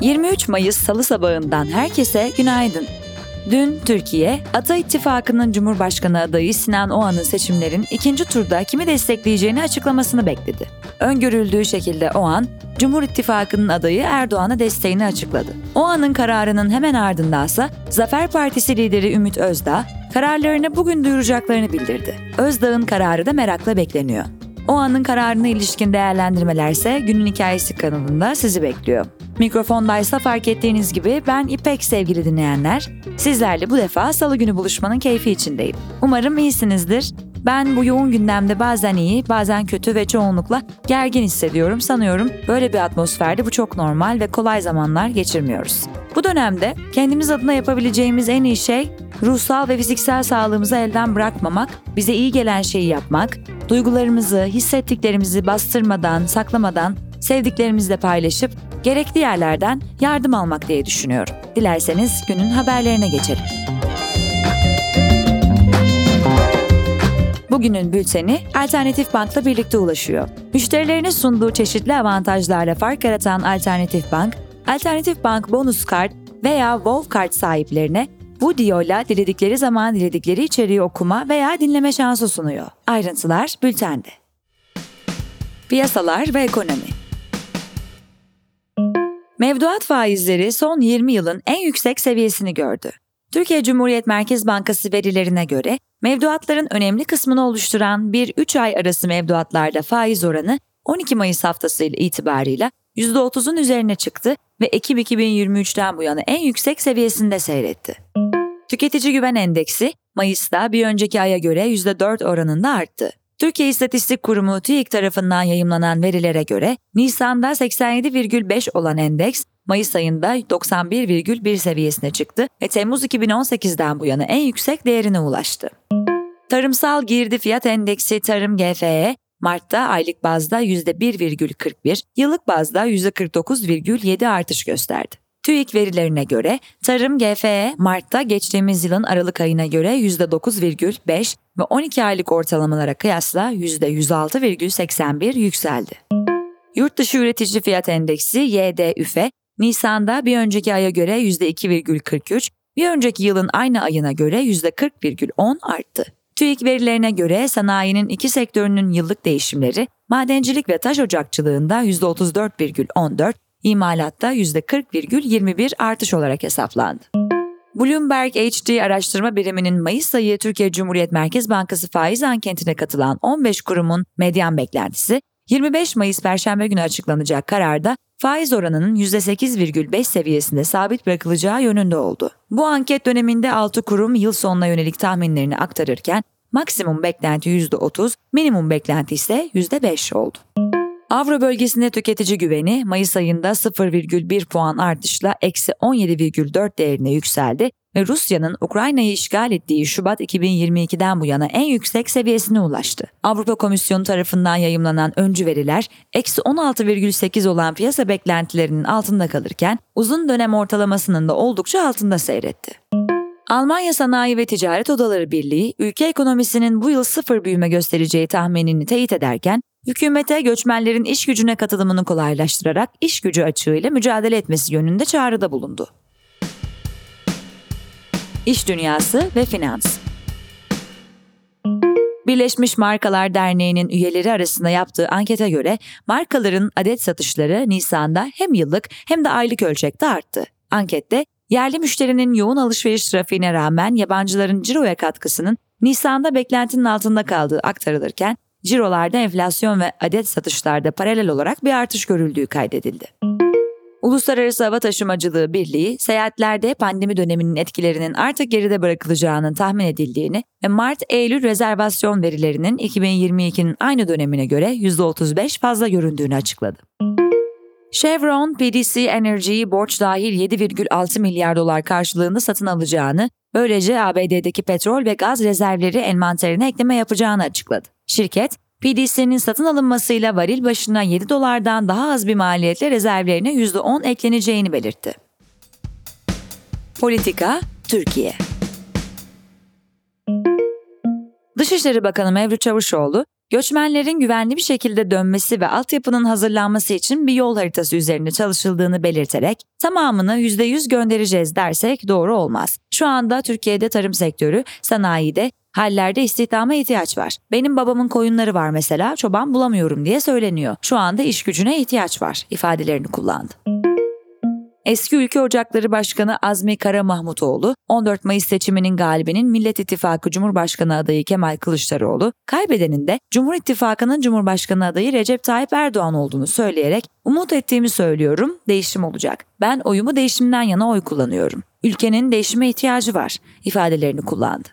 23 Mayıs Salı sabahından herkese günaydın. Dün Türkiye, Ata İttifakı'nın Cumhurbaşkanı adayı Sinan Oğan'ın seçimlerin ikinci turda kimi destekleyeceğini açıklamasını bekledi. Öngörüldüğü şekilde Oğan, Cumhur İttifakı'nın adayı Erdoğan'a desteğini açıkladı. Oğan'ın kararının hemen ardındansa Zafer Partisi lideri Ümit Özdağ, kararlarını bugün duyuracaklarını bildirdi. Özdağ'ın kararı da merakla bekleniyor. O anın kararına ilişkin değerlendirmelerse Günün Hikayesi kanalında sizi bekliyor. Mikrofondaysa fark ettiğiniz gibi ben İpek sevgili dinleyenler. Sizlerle bu defa salı günü buluşmanın keyfi içindeyim. Umarım iyisinizdir. Ben bu yoğun gündemde bazen iyi, bazen kötü ve çoğunlukla gergin hissediyorum. Sanıyorum böyle bir atmosferde bu çok normal ve kolay zamanlar geçirmiyoruz. Bu dönemde kendimiz adına yapabileceğimiz en iyi şey ruhsal ve fiziksel sağlığımızı elden bırakmamak, bize iyi gelen şeyi yapmak, duygularımızı, hissettiklerimizi bastırmadan, saklamadan sevdiklerimizle paylaşıp gerekli yerlerden yardım almak diye düşünüyorum. Dilerseniz günün haberlerine geçelim. Bugünün bülteni Alternatif Bank'la birlikte ulaşıyor. Müşterilerine sunduğu çeşitli avantajlarla fark yaratan Alternatif Bank, Alternatif Bank bonus kart veya Wolf kart sahiplerine bu diyola diledikleri zaman diledikleri içeriği okuma veya dinleme şansı sunuyor. Ayrıntılar bültende. Piyasalar ve ekonomi Mevduat faizleri son 20 yılın en yüksek seviyesini gördü. Türkiye Cumhuriyet Merkez Bankası verilerine göre mevduatların önemli kısmını oluşturan bir 3 ay arası mevduatlarda faiz oranı 12 Mayıs haftası itibarıyla %30'un üzerine çıktı ve Ekim 2023'ten bu yana en yüksek seviyesinde seyretti. Tüketici Güven Endeksi Mayıs'ta bir önceki aya göre %4 oranında arttı. Türkiye İstatistik Kurumu TÜİK tarafından yayımlanan verilere göre Nisan'da 87,5 olan endeks Mayıs ayında 91,1 seviyesine çıktı ve Temmuz 2018'den bu yana en yüksek değerine ulaştı. Tarımsal girdi fiyat endeksi Tarım GFE Mart'ta aylık bazda %1,41, yıllık bazda %49,7 artış gösterdi. TÜİK verilerine göre tarım GFE Mart'ta geçtiğimiz yılın Aralık ayına göre %9,5 ve 12 aylık ortalamalara kıyasla %106,81 yükseldi. Yurtdışı üretici fiyat endeksi YDÜFE Nisan'da bir önceki aya göre %2,43, bir önceki yılın aynı ayına göre %40,10 arttı. TÜİK verilerine göre sanayinin iki sektörünün yıllık değişimleri madencilik ve taş ocakçılığında %34,14, imalatta %40,21 artış olarak hesaplandı. Bloomberg HD araştırma biriminin Mayıs ayı Türkiye Cumhuriyet Merkez Bankası faiz anketine katılan 15 kurumun medyan beklentisi 25 Mayıs Perşembe günü açıklanacak kararda faiz oranının %8,5 seviyesinde sabit bırakılacağı yönünde oldu. Bu anket döneminde 6 kurum yıl sonuna yönelik tahminlerini aktarırken maksimum beklenti %30, minimum beklenti ise %5 oldu. Avro bölgesinde tüketici güveni Mayıs ayında 0,1 puan artışla eksi 17,4 değerine yükseldi ve Rusya'nın Ukrayna'yı işgal ettiği Şubat 2022'den bu yana en yüksek seviyesine ulaştı. Avrupa Komisyonu tarafından yayımlanan öncü veriler eksi 16,8 olan piyasa beklentilerinin altında kalırken uzun dönem ortalamasının da oldukça altında seyretti. Almanya Sanayi ve Ticaret Odaları Birliği, ülke ekonomisinin bu yıl sıfır büyüme göstereceği tahminini teyit ederken, hükümete göçmenlerin iş gücüne katılımını kolaylaştırarak iş gücü açığıyla mücadele etmesi yönünde çağrıda bulundu. İş Dünyası ve Finans Birleşmiş Markalar Derneği'nin üyeleri arasında yaptığı ankete göre markaların adet satışları Nisan'da hem yıllık hem de aylık ölçekte arttı. Ankette yerli müşterinin yoğun alışveriş trafiğine rağmen yabancıların ciroya katkısının Nisan'da beklentinin altında kaldığı aktarılırken cirolarda enflasyon ve adet satışlarda paralel olarak bir artış görüldüğü kaydedildi. Uluslararası Hava Taşımacılığı Birliği, seyahatlerde pandemi döneminin etkilerinin artık geride bırakılacağının tahmin edildiğini ve Mart-Eylül rezervasyon verilerinin 2022'nin aynı dönemine göre %35 fazla göründüğünü açıkladı. Chevron, PDC Energy'yi borç dahil 7,6 milyar dolar karşılığında satın alacağını, böylece ABD'deki petrol ve gaz rezervleri envanterine ekleme yapacağını açıkladı. Şirket, PDC'nin satın alınmasıyla varil başına 7 dolardan daha az bir maliyetle rezervlerine %10 ekleneceğini belirtti. Politika, Türkiye Dışişleri Bakanı Mevlüt Çavuşoğlu, göçmenlerin güvenli bir şekilde dönmesi ve altyapının hazırlanması için bir yol haritası üzerinde çalışıldığını belirterek tamamını %100 göndereceğiz dersek doğru olmaz. Şu anda Türkiye'de tarım sektörü, sanayide, hallerde istihdama ihtiyaç var. Benim babamın koyunları var mesela, çoban bulamıyorum diye söyleniyor. Şu anda iş gücüne ihtiyaç var ifadelerini kullandı. Eski Ülke Ocakları Başkanı Azmi Kara Mahmutoğlu, 14 Mayıs seçiminin galibinin Millet İttifakı Cumhurbaşkanı adayı Kemal Kılıçdaroğlu, kaybedenin de Cumhur İttifakı'nın Cumhurbaşkanı adayı Recep Tayyip Erdoğan olduğunu söyleyerek umut ettiğimi söylüyorum, değişim olacak. Ben oyumu değişimden yana oy kullanıyorum. Ülkenin değişime ihtiyacı var ifadelerini kullandı.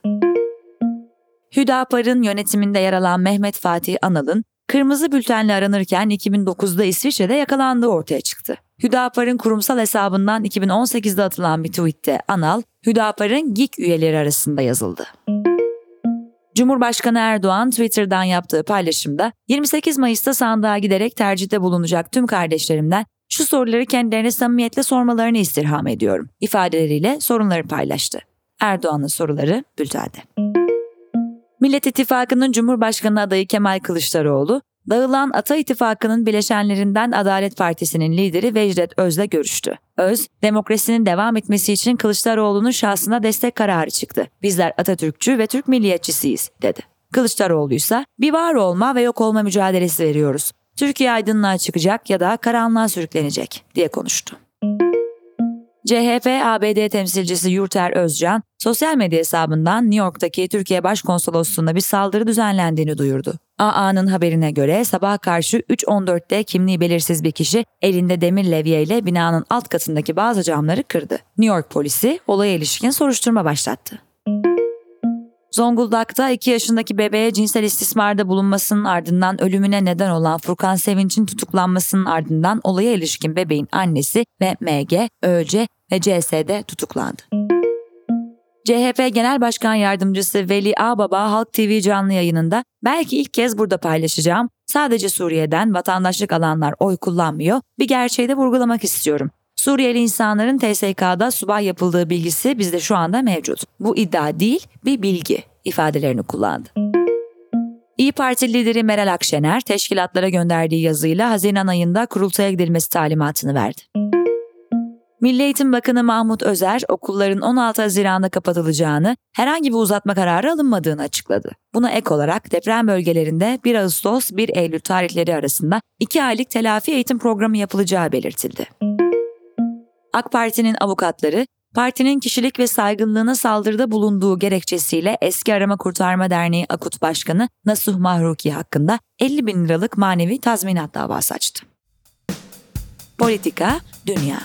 Hüdapar'ın yönetiminde yer alan Mehmet Fatih Anal'ın kırmızı bültenle aranırken 2009'da İsviçre'de yakalandığı ortaya çıktı. Hüdapar'ın kurumsal hesabından 2018'de atılan bir tweette Anal, Hüdapar'ın GİK üyeleri arasında yazıldı. Cumhurbaşkanı Erdoğan Twitter'dan yaptığı paylaşımda 28 Mayıs'ta sandığa giderek tercihte bulunacak tüm kardeşlerimden şu soruları kendilerine samimiyetle sormalarını istirham ediyorum ifadeleriyle sorunları paylaştı. Erdoğan'ın soruları bültende. Millet İttifakı'nın Cumhurbaşkanı adayı Kemal Kılıçdaroğlu, dağılan Ata İttifakı'nın bileşenlerinden Adalet Partisi'nin lideri Vecdet Öz'le görüştü. Öz, demokrasinin devam etmesi için Kılıçdaroğlu'nun şahsına destek kararı çıktı. Bizler Atatürkçü ve Türk milliyetçisiyiz, dedi. Kılıçdaroğlu ise bir var olma ve yok olma mücadelesi veriyoruz. Türkiye aydınlığa çıkacak ya da karanlığa sürüklenecek, diye konuştu. CHP ABD temsilcisi Yurter Özcan, sosyal medya hesabından New York'taki Türkiye Başkonsolosluğu'na bir saldırı düzenlendiğini duyurdu. AA'nın haberine göre sabah karşı 3.14'te kimliği belirsiz bir kişi elinde demir levye ile binanın alt katındaki bazı camları kırdı. New York polisi olaya ilişkin soruşturma başlattı. Zonguldak'ta 2 yaşındaki bebeğe cinsel istismarda bulunmasının ardından ölümüne neden olan Furkan Sevinç'in tutuklanmasının ardından olaya ilişkin bebeğin annesi ve MG, ÖC ve CS'de tutuklandı. CHP Genel Başkan Yardımcısı Veli Ağbaba Halk TV canlı yayınında belki ilk kez burada paylaşacağım. Sadece Suriye'den vatandaşlık alanlar oy kullanmıyor. Bir gerçeği de vurgulamak istiyorum. Suriyeli insanların TSK'da subay yapıldığı bilgisi bizde şu anda mevcut. Bu iddia değil, bir bilgi ifadelerini kullandı. İyi Parti lideri Meral Akşener, teşkilatlara gönderdiği yazıyla Haziran ayında kurultaya gidilmesi talimatını verdi. Milli Eğitim Bakanı Mahmut Özer, okulların 16 Haziran'da kapatılacağını, herhangi bir uzatma kararı alınmadığını açıkladı. Buna ek olarak deprem bölgelerinde 1 Ağustos-1 Eylül tarihleri arasında 2 aylık telafi eğitim programı yapılacağı belirtildi. AK Parti'nin avukatları, partinin kişilik ve saygınlığına saldırıda bulunduğu gerekçesiyle eski Arama Kurtarma Derneği Akut Başkanı Nasuh Mahruki hakkında 50 bin liralık manevi tazminat davası açtı. Politika, Dünya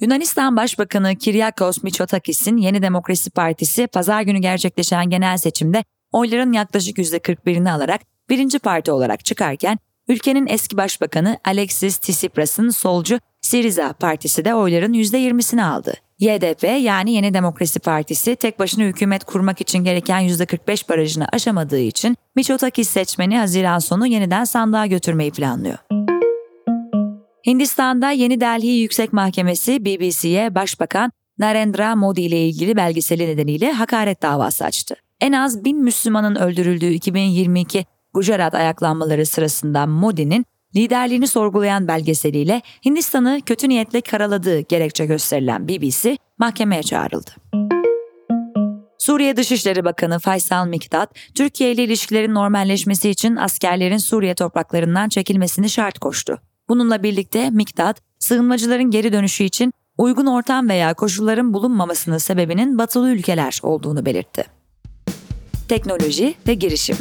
Yunanistan Başbakanı Kyriakos Mitsotakis'in Yeni Demokrasi Partisi pazar günü gerçekleşen genel seçimde oyların yaklaşık %41'ini alarak birinci parti olarak çıkarken ülkenin eski başbakanı Alexis Tsipras'ın solcu Syriza partisi de oyların %20'sini aldı. YDP yani Yeni Demokrasi Partisi tek başına hükümet kurmak için gereken %45 barajını aşamadığı için Mitsotakis seçmeni Haziran sonu yeniden sandığa götürmeyi planlıyor. Hindistan'da Yeni Delhi Yüksek Mahkemesi BBC'ye Başbakan Narendra Modi ile ilgili belgeseli nedeniyle hakaret davası açtı. En az bin Müslümanın öldürüldüğü 2022 Gujarat ayaklanmaları sırasında Modi'nin liderliğini sorgulayan belgeseliyle Hindistan'ı kötü niyetle karaladığı gerekçe gösterilen BBC mahkemeye çağrıldı. Suriye Dışişleri Bakanı Faysal Miktat, Türkiye ile ilişkilerin normalleşmesi için askerlerin Suriye topraklarından çekilmesini şart koştu. Bununla birlikte Miktat, sığınmacıların geri dönüşü için uygun ortam veya koşulların bulunmamasının sebebinin batılı ülkeler olduğunu belirtti. Teknoloji ve girişim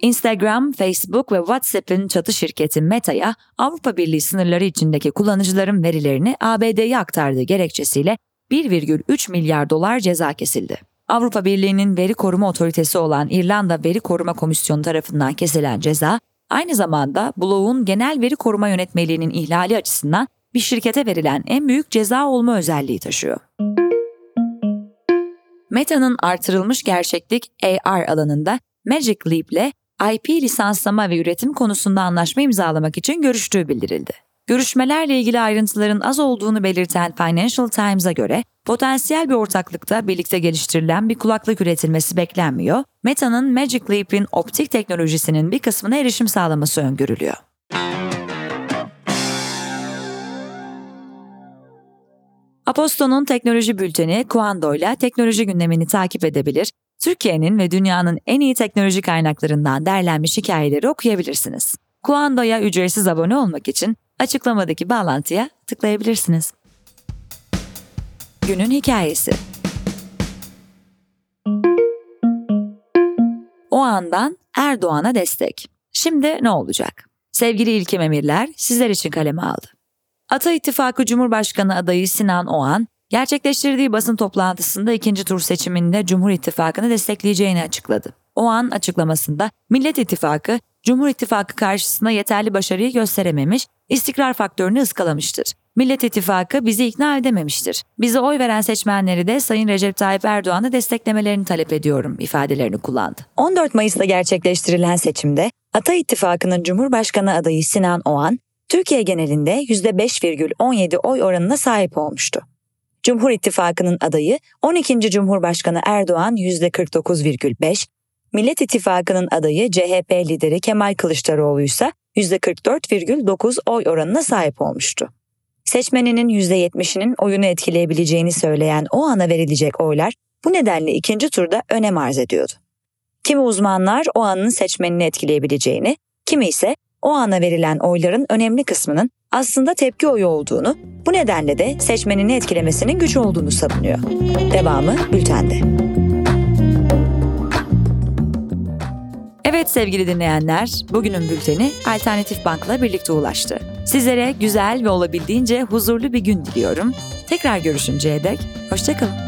Instagram, Facebook ve WhatsApp'ın çatı şirketi Meta'ya Avrupa Birliği sınırları içindeki kullanıcıların verilerini ABD'ye aktardığı gerekçesiyle 1,3 milyar dolar ceza kesildi. Avrupa Birliği'nin veri koruma otoritesi olan İrlanda Veri Koruma Komisyonu tarafından kesilen ceza, aynı zamanda Bloğ'un genel veri koruma yönetmeliğinin ihlali açısından bir şirkete verilen en büyük ceza olma özelliği taşıyor. Meta'nın artırılmış gerçeklik AR alanında Magic Leap ile IP lisanslama ve üretim konusunda anlaşma imzalamak için görüştüğü bildirildi. Görüşmelerle ilgili ayrıntıların az olduğunu belirten Financial Times'a göre potansiyel bir ortaklıkta birlikte geliştirilen bir kulaklık üretilmesi beklenmiyor. Meta'nın Magic Leap'in optik teknolojisinin bir kısmına erişim sağlaması öngörülüyor. Aposto'nun teknoloji bülteni Kuando ile teknoloji gündemini takip edebilir, Türkiye'nin ve dünyanın en iyi teknoloji kaynaklarından derlenmiş hikayeleri okuyabilirsiniz. Kuando'ya ücretsiz abone olmak için açıklamadaki bağlantıya tıklayabilirsiniz. Günün hikayesi O andan Erdoğan'a destek. Şimdi ne olacak? Sevgili İlkim Emirler sizler için kaleme aldı. Ata İttifakı Cumhurbaşkanı adayı Sinan Oğan, gerçekleştirdiği basın toplantısında ikinci tur seçiminde Cumhur İttifakı'nı destekleyeceğini açıkladı. Oğan açıklamasında Millet İttifakı, Cumhur İttifakı karşısında yeterli başarıyı gösterememiş, istikrar faktörünü ıskalamıştır. Millet İttifakı bizi ikna edememiştir. Bize oy veren seçmenleri de Sayın Recep Tayyip Erdoğan'ı desteklemelerini talep ediyorum ifadelerini kullandı. 14 Mayıs'ta gerçekleştirilen seçimde Ata İttifakı'nın Cumhurbaşkanı adayı Sinan Oğan, Türkiye genelinde %5,17 oy oranına sahip olmuştu. Cumhur İttifakı'nın adayı 12. Cumhurbaşkanı Erdoğan %49,5, Millet İttifakı'nın adayı CHP lideri Kemal Kılıçdaroğlu ise %44,9 oy oranına sahip olmuştu. Seçmeninin %70'inin oyunu etkileyebileceğini söyleyen o ana verilecek oylar bu nedenle ikinci turda önem arz ediyordu. Kimi uzmanlar o anın seçmenini etkileyebileceğini, kimi ise o ana verilen oyların önemli kısmının aslında tepki oyu olduğunu, bu nedenle de seçmenini etkilemesinin güç olduğunu savunuyor. Devamı bültende. Evet sevgili dinleyenler, bugünün bülteni Alternatif Bank'la birlikte ulaştı. Sizlere güzel ve olabildiğince huzurlu bir gün diliyorum. Tekrar görüşünceye dek, hoşçakalın.